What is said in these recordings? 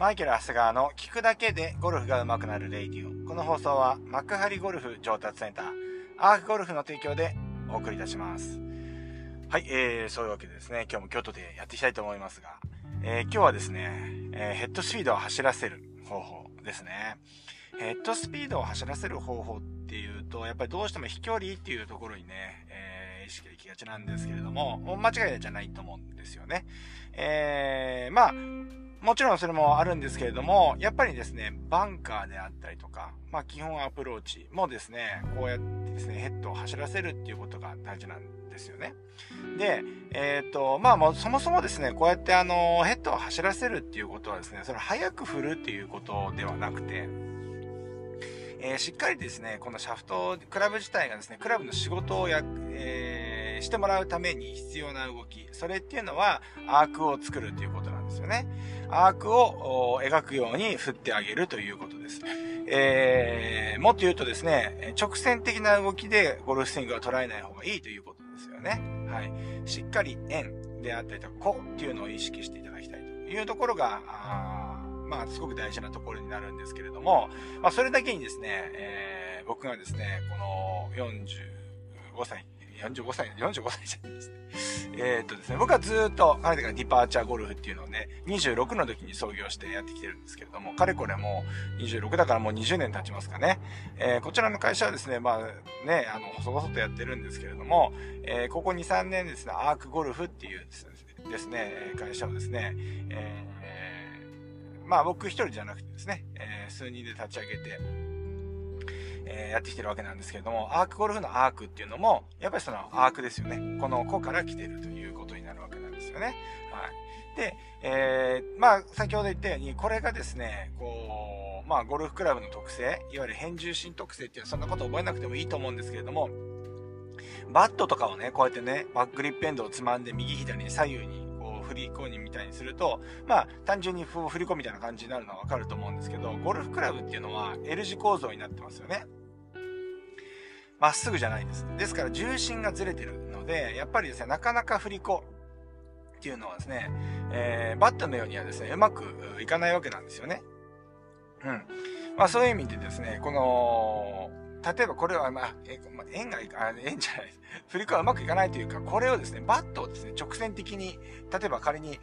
マイケル・ハスガーの聞くだけでゴルフが上手くなるレイディオ。この放送は幕張ゴルフ上達センター、アークゴルフの提供でお送りいたします。はい、えー、そういうわけでですね、今日も京都でやっていきたいと思いますが、えー、今日はですね、えー、ヘッドスピードを走らせる方法ですね。ヘッドスピードを走らせる方法っていうと、やっぱりどうしても飛距離っていうところにね、えー、意識が行きがちなんですけれども、間違いじゃないと思うんですよね。えー、まあ、もちろんそれもあるんですけれども、やっぱりですね、バンカーであったりとか、まあ基本アプローチもですね、こうやってですね、ヘッドを走らせるっていうことが大事なんですよね。で、えっ、ー、と、まあもうそもそもですね、こうやってあの、ヘッドを走らせるっていうことはですね、それ早く振るっていうことではなくて、えー、しっかりですね、このシャフト、クラブ自体がですね、クラブの仕事をや、えー、してもらうために必要な動き、それっていうのは、アークを作るということなんですよね。アークを描くように振ってあげるということです。えー、もっと言うとですね、直線的な動きでゴルフスイングは捉えない方がいいということですよね。はい。しっかり円であったりとか、こっていうのを意識していただきたいというところが、あまあ、すごく大事なところになるんですけれども、まあ、それだけにですね、えー、僕がですね、この45歳45歳、45歳じゃないですね。えー、っとですね、僕はずっと、あれがディパーチャーゴルフっていうのをね、26の時に創業してやってきてるんですけれども、かれこれもう26だからもう20年経ちますかね。えー、こちらの会社はですね、まあね、あの、細々とやってるんですけれども、えー、ここ2、3年ですね、アークゴルフっていうですね、会社をですね、えー、まあ僕一人じゃなくてですね、え、数人で立ち上げて、え、やってきてるわけなんですけれども、アークゴルフのアークっていうのも、やっぱりそのアークですよね。この子から来てるということになるわけなんですよね。はい。で、えー、まあ、先ほど言ったように、これがですね、こう、まあ、ゴルフクラブの特性、いわゆる変重心特性っていうのはそんなこと覚えなくてもいいと思うんですけれども、バットとかをね、こうやってね、バックグリップエンドをつまんで右左に左右に振り込みみたいにすると、まあ単純に振り込みたいな感じになるのはわかると思うんですけど、ゴルフクラブっていうのは L 字構造になってますよね。まっすぐじゃないです。ですから重心がずれてるので、やっぱりですね、なかなか振り子っていうのはですね、えー、バットのようにはですね、うまくいかないわけなんですよね。うん。まあそういう意味でですね、この、例えばこれは、まあ、え、まあ、円が、あ、円じゃないです。振り子はうまくいかないというか、これをですね、バットをですね、直線的に、例えば仮に、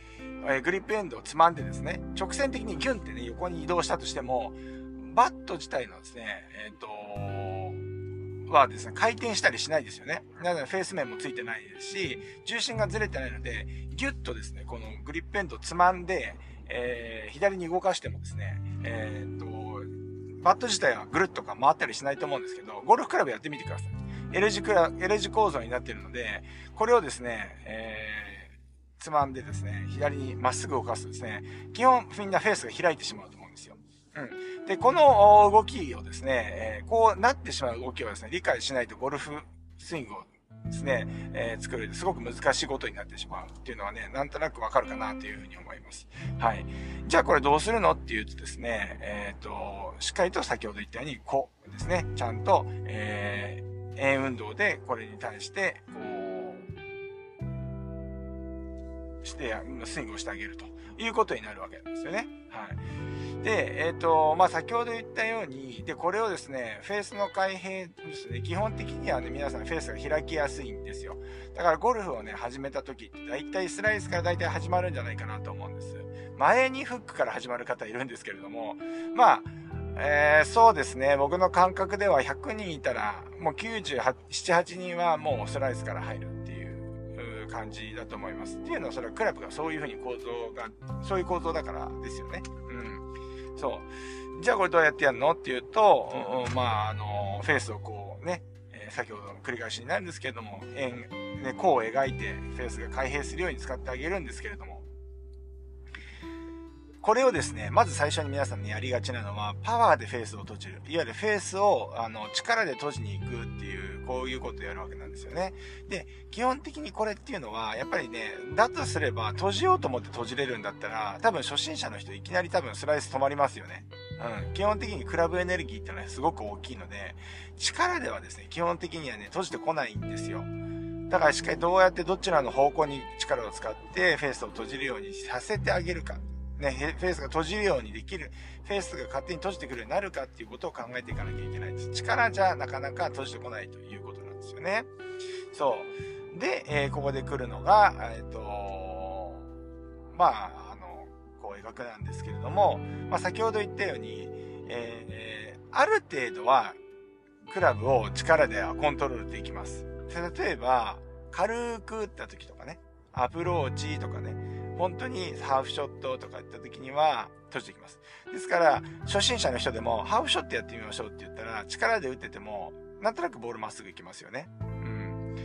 えグリップエンドをつまんでですね、直線的にギュンってね、横に移動したとしても、バット自体のですね、えっ、ー、と、はですね、回転したりしないですよね。なので、フェース面もついてないですし、重心がずれてないので、ギュッとですね、このグリップエンドをつまんで、えー、左に動かしてもですね、えー、っと、バット自体はぐるっとか回ったりしないと思うんですけど、ゴルフクラブやってみてください。L 字クラ、L 字構造になっているので、これをですね、えー、つまんでですね、左にまっすぐ動かすとですね、基本みんなフェースが開いてしまうと思うんですよ。うん。で、この動きをですね、えー、こうなってしまう動きをですね、理解しないとゴルフスイングをですね、えー、作るすごく難しいことになってしまうっていうのはね、なんとなくわかるかなというふうに思います。はい。じゃあこれどうするのっていうとですね、えっ、ー、と、しっかりと先ほど言ったように、こうですね、ちゃんと、えー、円運動でこれに対して、こう、して、スイングをしてあげるということになるわけなんですよね。はい。で、えっ、ー、と、まあ、先ほど言ったように、で、これをですね、フェースの開閉ですね、基本的にはね、皆さんフェースが開きやすいんですよ。だからゴルフをね、始めた時って、だいたいスライスからだいたい始まるんじゃないかなと思うんです。前にフックから始まる方いるんですけれども、まあ、えー、そうですね、僕の感覚では100人いたら、もう97、8人はもうスライスから入るっていう感じだと思います。っていうのは、それはクラブがそういうふうに構造が、そういう構造だからですよね。うん。そう。じゃあこれどうやってやるの？っていうと、うん、まあ、あの、フェースをこうね、えー、先ほどの繰り返しになるんですけれども、円、ね、弧を描いてフェースが開閉するように使ってあげるんですけれども、これをですね、まず最初に皆さんにやりがちなのは、パワーでフェースを閉じる。いわゆるフェースを、あの、力で閉じに行くっていう、こういうことをやるわけなんですよね。で、基本的にこれっていうのは、やっぱりね、だとすれば、閉じようと思って閉じれるんだったら、多分初心者の人いきなり多分スライス止まりますよね。うん。基本的にクラブエネルギーってのはすごく大きいので、力ではですね、基本的にはね、閉じてこないんですよ。だからしっかりどうやってどちらの方向に力を使ってフェースを閉じるようにさせてあげるか。ね、フェースが閉じるようにできる、フェースが勝手に閉じてくるようになるかっていうことを考えていかなきゃいけないです。力じゃなかなか閉じてこないということなんですよね。そう。で、えー、ここで来るのが、えっ、ー、と、まあ、あの、こう描くなんですけれども、まあ、先ほど言ったように、えー、ある程度は、クラブを力ではコントロールできます。例えば、軽く打った時とかね、アプローチとかね、本当にハーフショットとか言った時には閉じてきます。ですから、初心者の人でもハーフショットやってみましょうって言ったら、力で打ってても、なんとなくボールまっすぐ行きますよね。うん。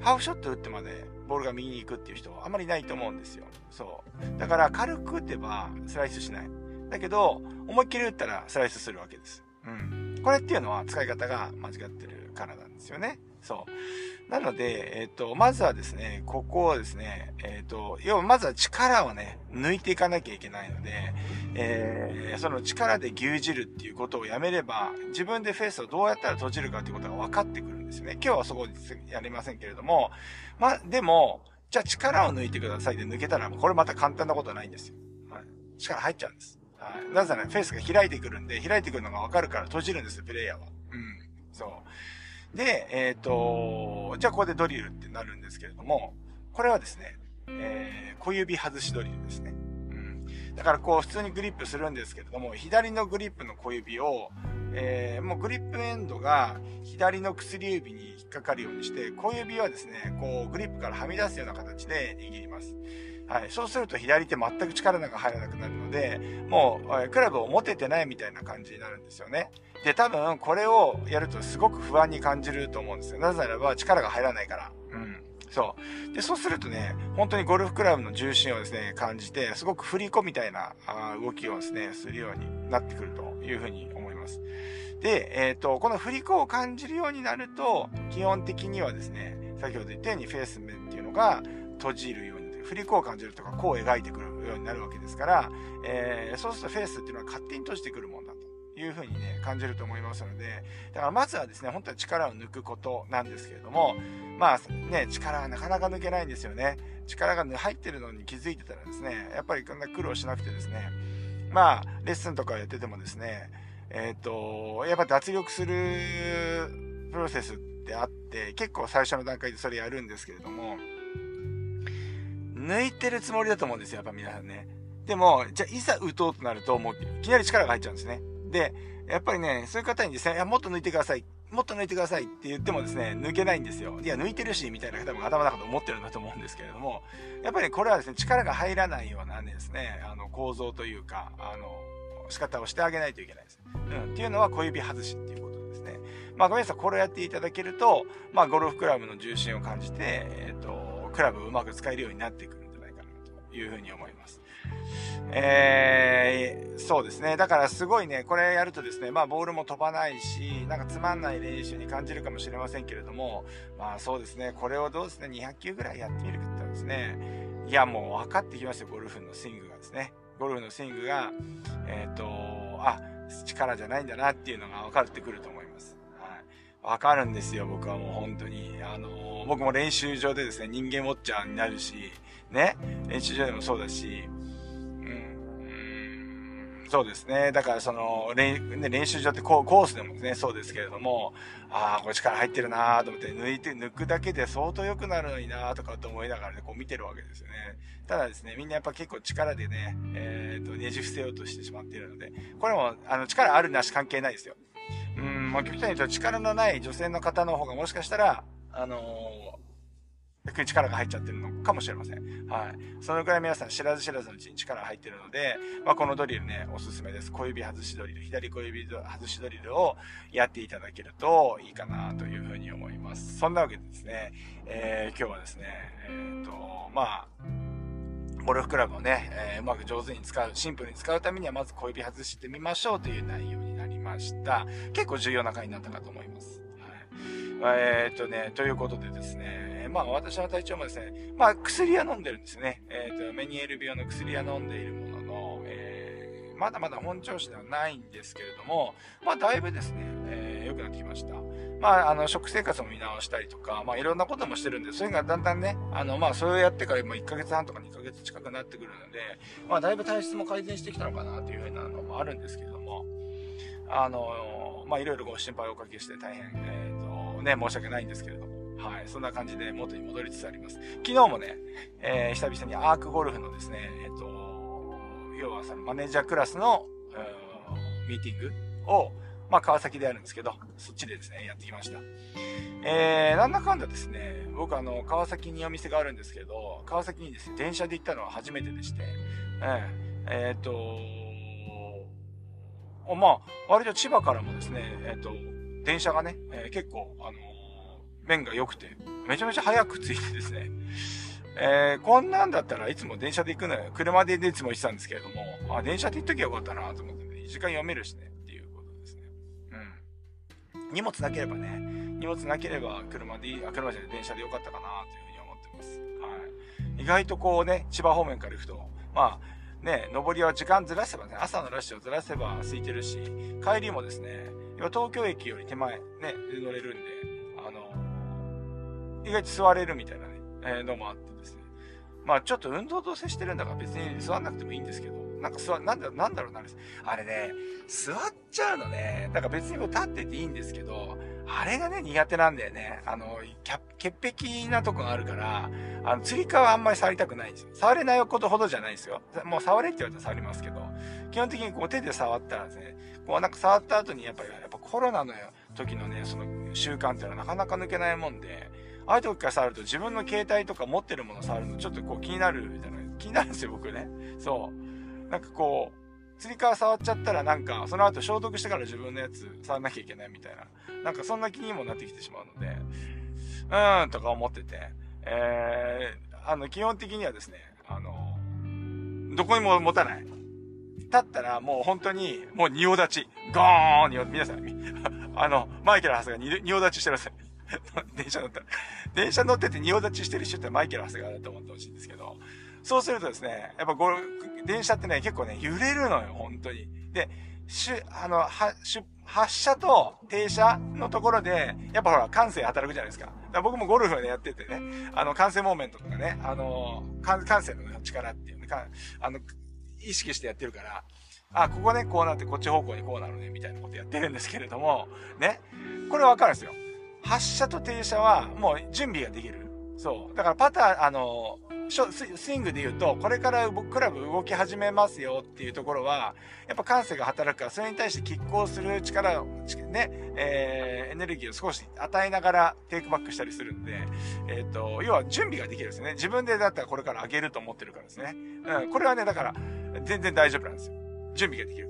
ハーフショット打ってまでボールが右に行くっていう人はあまりいないと思うんですよ。そう。だから軽く打てばスライスしない。だけど、思いっきり打ったらスライスするわけです。うん。これっていうのは使い方が間違ってるからなんですよね。そう。なので、えっ、ー、と、まずはですね、ここをですね、えっ、ー、と、要はまずは力をね、抜いていかなきゃいけないので、えー、その力で牛耳るっていうことをやめれば、自分でフェースをどうやったら閉じるかっていうことが分かってくるんですよね。今日はそこやりませんけれども、まあ、でも、じゃあ力を抜いてくださいで抜けたら、これまた簡単なことはないんですよ。はい、力入っちゃうんです。はい、なぜならフェースが開いてくるんで、開いてくるのが分かるから閉じるんですよ、プレイヤーは。うん。そう。で、えっ、ー、と、じゃあここでドリルってなるんですけれども、これはですね、えー、小指外しドリルですね。うん。だからこう普通にグリップするんですけれども、左のグリップの小指を、えー、もうグリップエンドが左の薬指に引っかかるようにして、小指はですね、こうグリップからはみ出すような形で握ります。はい。そうすると左手全く力が入らなくなるので、もう、クラブを持ててないみたいな感じになるんですよね。で、多分これをやるとすごく不安に感じると思うんですよ。なぜならば力が入らないから。うん。そう。で、そうするとね、本当にゴルフクラブの重心をですね、感じて、すごく振り子みたいな動きをですね、するようになってくるというふうに思います。で、えっ、ー、と、この振り子を感じるようになると、基本的にはですね、先ほど言ったようにフェース面っていうのが閉じるように振り子を感じるとか、こう描いてくるようになるわけですから、えー、そうするとフェースっていうのは勝手に閉じてくるもんだというふうにね、感じると思いますので、だからまずはですね、本当は力を抜くことなんですけれども、まあね、力はなかなか抜けないんですよね。力が入ってるのに気づいてたらですね、やっぱりこんな苦労しなくてですね、まあ、レッスンとかやっててもですね、えっ、ー、と、やっぱ脱力するプロセスってあって、結構最初の段階でそれやるんですけれども、抜いてるつもりだと思うんですよ、やっぱ皆さんね。でも、じゃあいざ打とうとなると、もういきなり力が入っちゃうんですね。で、やっぱりね、そういう方にですね、いや、もっと抜いてください。もっと抜いてくださいって言ってもですね、抜けないんですよ。いや、抜いてるし、みたいな方も頭の中で思ってるんだと思うんですけれども、やっぱりこれはですね、力が入らないようなですね、あの、構造というか、あの、仕方をしてあげないといけないです。うん。っていうのは小指外しっていうことですね。まあ、ごめんなさい、これをやっていただけると、まあ、ゴルフクラブの重心を感じて、えっ、ー、と、クラブをうまく使えるようになっていかなというふうに思います。えー、そうですね。だからすごいね、これやるとですね、まあボールも飛ばないし、なんかつまんない練習に感じるかもしれませんけれども、まあそうですね、これをどうですね、200球ぐらいやってみるかって言ったらですね、いやもう分かってきましたよ、ゴルフのスイングがですね。ゴルフのスイングが、えっ、ー、と、あ、力じゃないんだなっていうのが分かってくると思います。わかるんですよ、僕はもう本当に。あのー、僕も練習場でですね、人間ウォッチャーになるし、ね、練習場でもそうだし、うん、そうですね。だからその、練、ね、練習場ってコースでもね、そうですけれども、ああ、これ力入ってるなーと思って、抜いて、抜くだけで相当良くなるのになーとかと思いながらね、こう見てるわけですよね。ただですね、みんなやっぱ結構力でね、えっ、ー、と、ねじ伏せようとしてしまっているので、これも、あの、力あるなし関係ないですよ。うん、まあ、極端に言うと力のない女性の方の方がもしかしたら、あのー、逆に力が入っちゃってるのかもしれません。はい。そのくらい皆さん知らず知らずのうちに力が入ってるので、まあ、このドリルね、おすすめです。小指外しドリル、左小指外しドリルをやっていただけるといいかなというふうに思います。そんなわけでですね、えー、今日はですね、えっ、ー、と、まあ、ゴルフクラブをね、えー、うまく上手に使う、シンプルに使うためにはまず小指外してみましょうという内容になりました。結構重要な回になったかと思います。えー、っとね、ということでですね、まあ私の体調もですね、まあ薬は飲んでるんですね。えー、っと、メニエール病の薬は飲んでいるものの、えー、まだまだ本調子ではないんですけれども、まあだいぶですね、えー、良くなってきました。まあ、あの、食生活も見直したりとか、まあ、いろんなこともしてるんで、それがだんだんね、あの、まあ、それをやってからも1ヶ月半とか2ヶ月近くなってくるので、まあ、だいぶ体質も改善してきたのかなというふうなのもあるんですけれども、あの、まあ、いろいろご心配をおかけして大変、え、ー、ね、申し訳ないんですけれども、はい、そんな感じで元に戻りつつあります。昨日もね、えー、久々にアークゴルフのですね、えっ、ー、と、要はそのマネージャークラスの、ミーティングを、まあ、川崎であるんですけど、そっちでですね、やってきました。えー、なんだかんだですね、僕あの、川崎にお店があるんですけど、川崎にですね、電車で行ったのは初めてでして、え、えー、と、まあ、割と千葉からもですね、え、っと、電車がね、えー、結構、あの面が良くて、めちゃめちゃ早く着いてですね、えー、こんなんだったらいつも電車で行くのよ。車でいつも行ってたんですけれども、あ、電車で行っときゃよかったなと思って、ね、時間読めるしね。っていうことですね。うん荷物なければね、荷物なければ車で、あ、車じゃない、電車でよかったかなというふうに思ってます。はい。意外とこうね、千葉方面から行くと、まあ、ね、上りは時間ずらせばね、朝のラッシュをずらせば空いてるし、帰りもですね、東京駅より手前、ね、乗れるんで、あの、意外と座れるみたいなね、えー、のもあってですね。まあちょっと運動と接してるんだから別に座んなくてもいいんですけど、なんか座、なんだ、なんだろうな、あれね、座っちゃうのね、だから別にこう立ってていいんですけど、あれがね、苦手なんだよね。あの、潔癖なとこがあるから、あの、釣り革あんまり触りたくないんですよ。触れないことほどじゃないんですよ。もう触れって言われたら触りますけど、基本的にこう手で触ったらですね、こうなんか触った後にやっぱり、コロナの時のね、その習慣っていうのはなかなか抜けないもんで、ああいう時から触ると自分の携帯とか持ってるもの触るのちょっとこう気になるじゃない気になるんですよ、僕ね。そう。なんかこう、釣り革触っちゃったらなんか、その後消毒してから自分のやつ触んなきゃいけないみたいな、なんかそんな気にもなってきてしまうので、うーんとか思ってて、えー、あの、基本的にはですね、あの、どこにも持たない。立ったらもう本当に、もう仁王立ち。ゴーン仁王皆さん、あの、マイケル・ハスが仁王立ちしてるんですよ。電車乗ったら。電車乗ってて仁王立ちしてる人ってマイケル・ハスがだと思ってほしいんですけど、そうするとですね、やっぱこ電車ってね、結構ね、揺れるのよ、本当に。で、しゅ、あの、は、しゅ発車と停車のところで、やっぱほら、感性働くじゃないですか。か僕もゴルフでやっててね、あの、感性モーメントとかね、あの、感性の力っていうね、かあの、意識してやってるから、あ、ここね、こうなって、こっち方向にこうなるね、みたいなことやってるんですけれども、ね、これわかるんですよ。発車と停車は、もう準備ができる。そう。だからパター、あの、スイングで言うと、これからクラブ動き始めますよっていうところは、やっぱ感性が働くから、それに対して拮抗する力を、ね、えー、エネルギーを少し与えながらテイクバックしたりするんで、えっ、ー、と、要は準備ができるんですね。自分でだったらこれから上げると思ってるからですね。うん、これはね、だから、全然大丈夫なんですよ。準備ができる。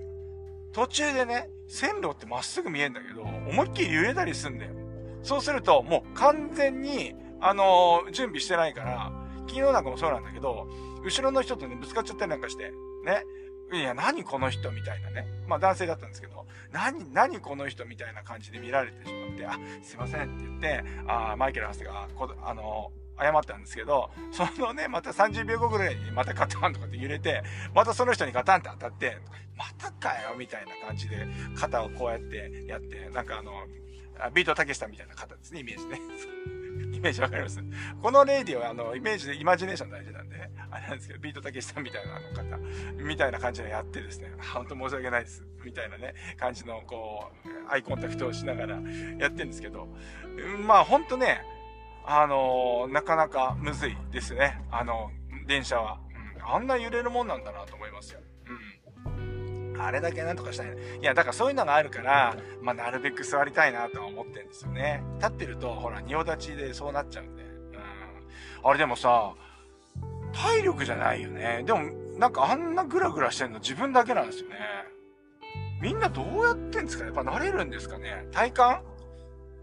途中でね、線路ってまっすぐ見えるんだけど、思いっきり揺れたりすんだよ。そうすると、もう完全に、あのー、準備してないから、昨日なんかもそうなんだけど、後ろの人とね、ぶつかっちゃったりなんかして、ね。いや、何この人みたいなね。まあ男性だったんですけど、何、何この人みたいな感じで見られてしまって、あ、すいませんって言って、あマイケル・ハスが、あの、謝ったんですけど、そのね、また30秒後ぐらいにまたガタンとかって揺れて、またその人にガタンって当たって、またかよみたいな感じで、肩をこうやってやって、なんかあの、ビートたけしさんみたいな方ですね、イメージね。イメージわかります？このレイディは、あの、イメージで、イマジネーション大事なんで、あれなんですけど、ビートたけしさんみたいなあの方、みたいな感じでやってですね、本当申し訳ないです、みたいなね、感じの、こう、アイコンタクトをしながらやってるんですけど、まあ、ほんとね、あのなかなかむずいですね、あの、電車は。うん、あんな揺れるもんなんだなと思いますよ。うんあれだけなんとかしたい。ねいや、だからそういうのがあるから、まあ、なるべく座りたいなとは思ってるんですよね。立ってると、ほら、仁王立ちでそうなっちゃうんで。うん。あれでもさ、体力じゃないよね。でも、なんかあんなグラグラしてんの自分だけなんですよね。みんなどうやってんですかやっぱ慣れるんですかね？体感？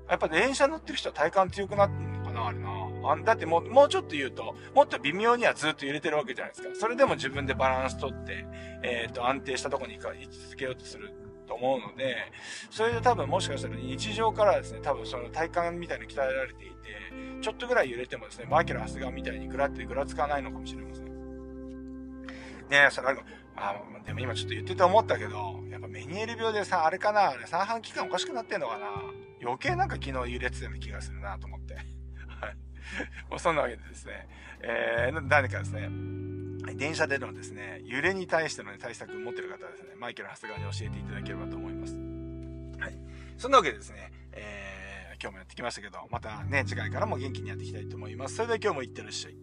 やっぱ電車乗ってる人は体感強くなってなあれな。あだってもう、もうちょっと言うと、もっと微妙にはずっと揺れてるわけじゃないですか。それでも自分でバランス取って、えっ、ー、と、安定したとこに行き続けようとすると思うので、それで多分もしかしたら日常からですね、多分その体幹みたいに鍛えられていて、ちょっとぐらい揺れてもですね、マイケル・ハスガンみたいにぐらってぐらつかないのかもしれません。ねえ、それあ、でも今ちょっと言ってて思ったけど、やっぱメニエール病でさ、あれかな、あれ三半期間おかしくなってんのかな余計なんか昨日揺れてたような気がするなと思って。はい。ま、そんなわけでですね、えー、誰かですね、電車でのですね、揺れに対しての、ね、対策を持ってる方はですね、マイケル・長谷川に教えていただければと思います。はい。そんなわけでですね、えー、今日もやってきましたけど、またね、次回からも元気にやっていきたいと思います。それでは今日もいってらっしゃい。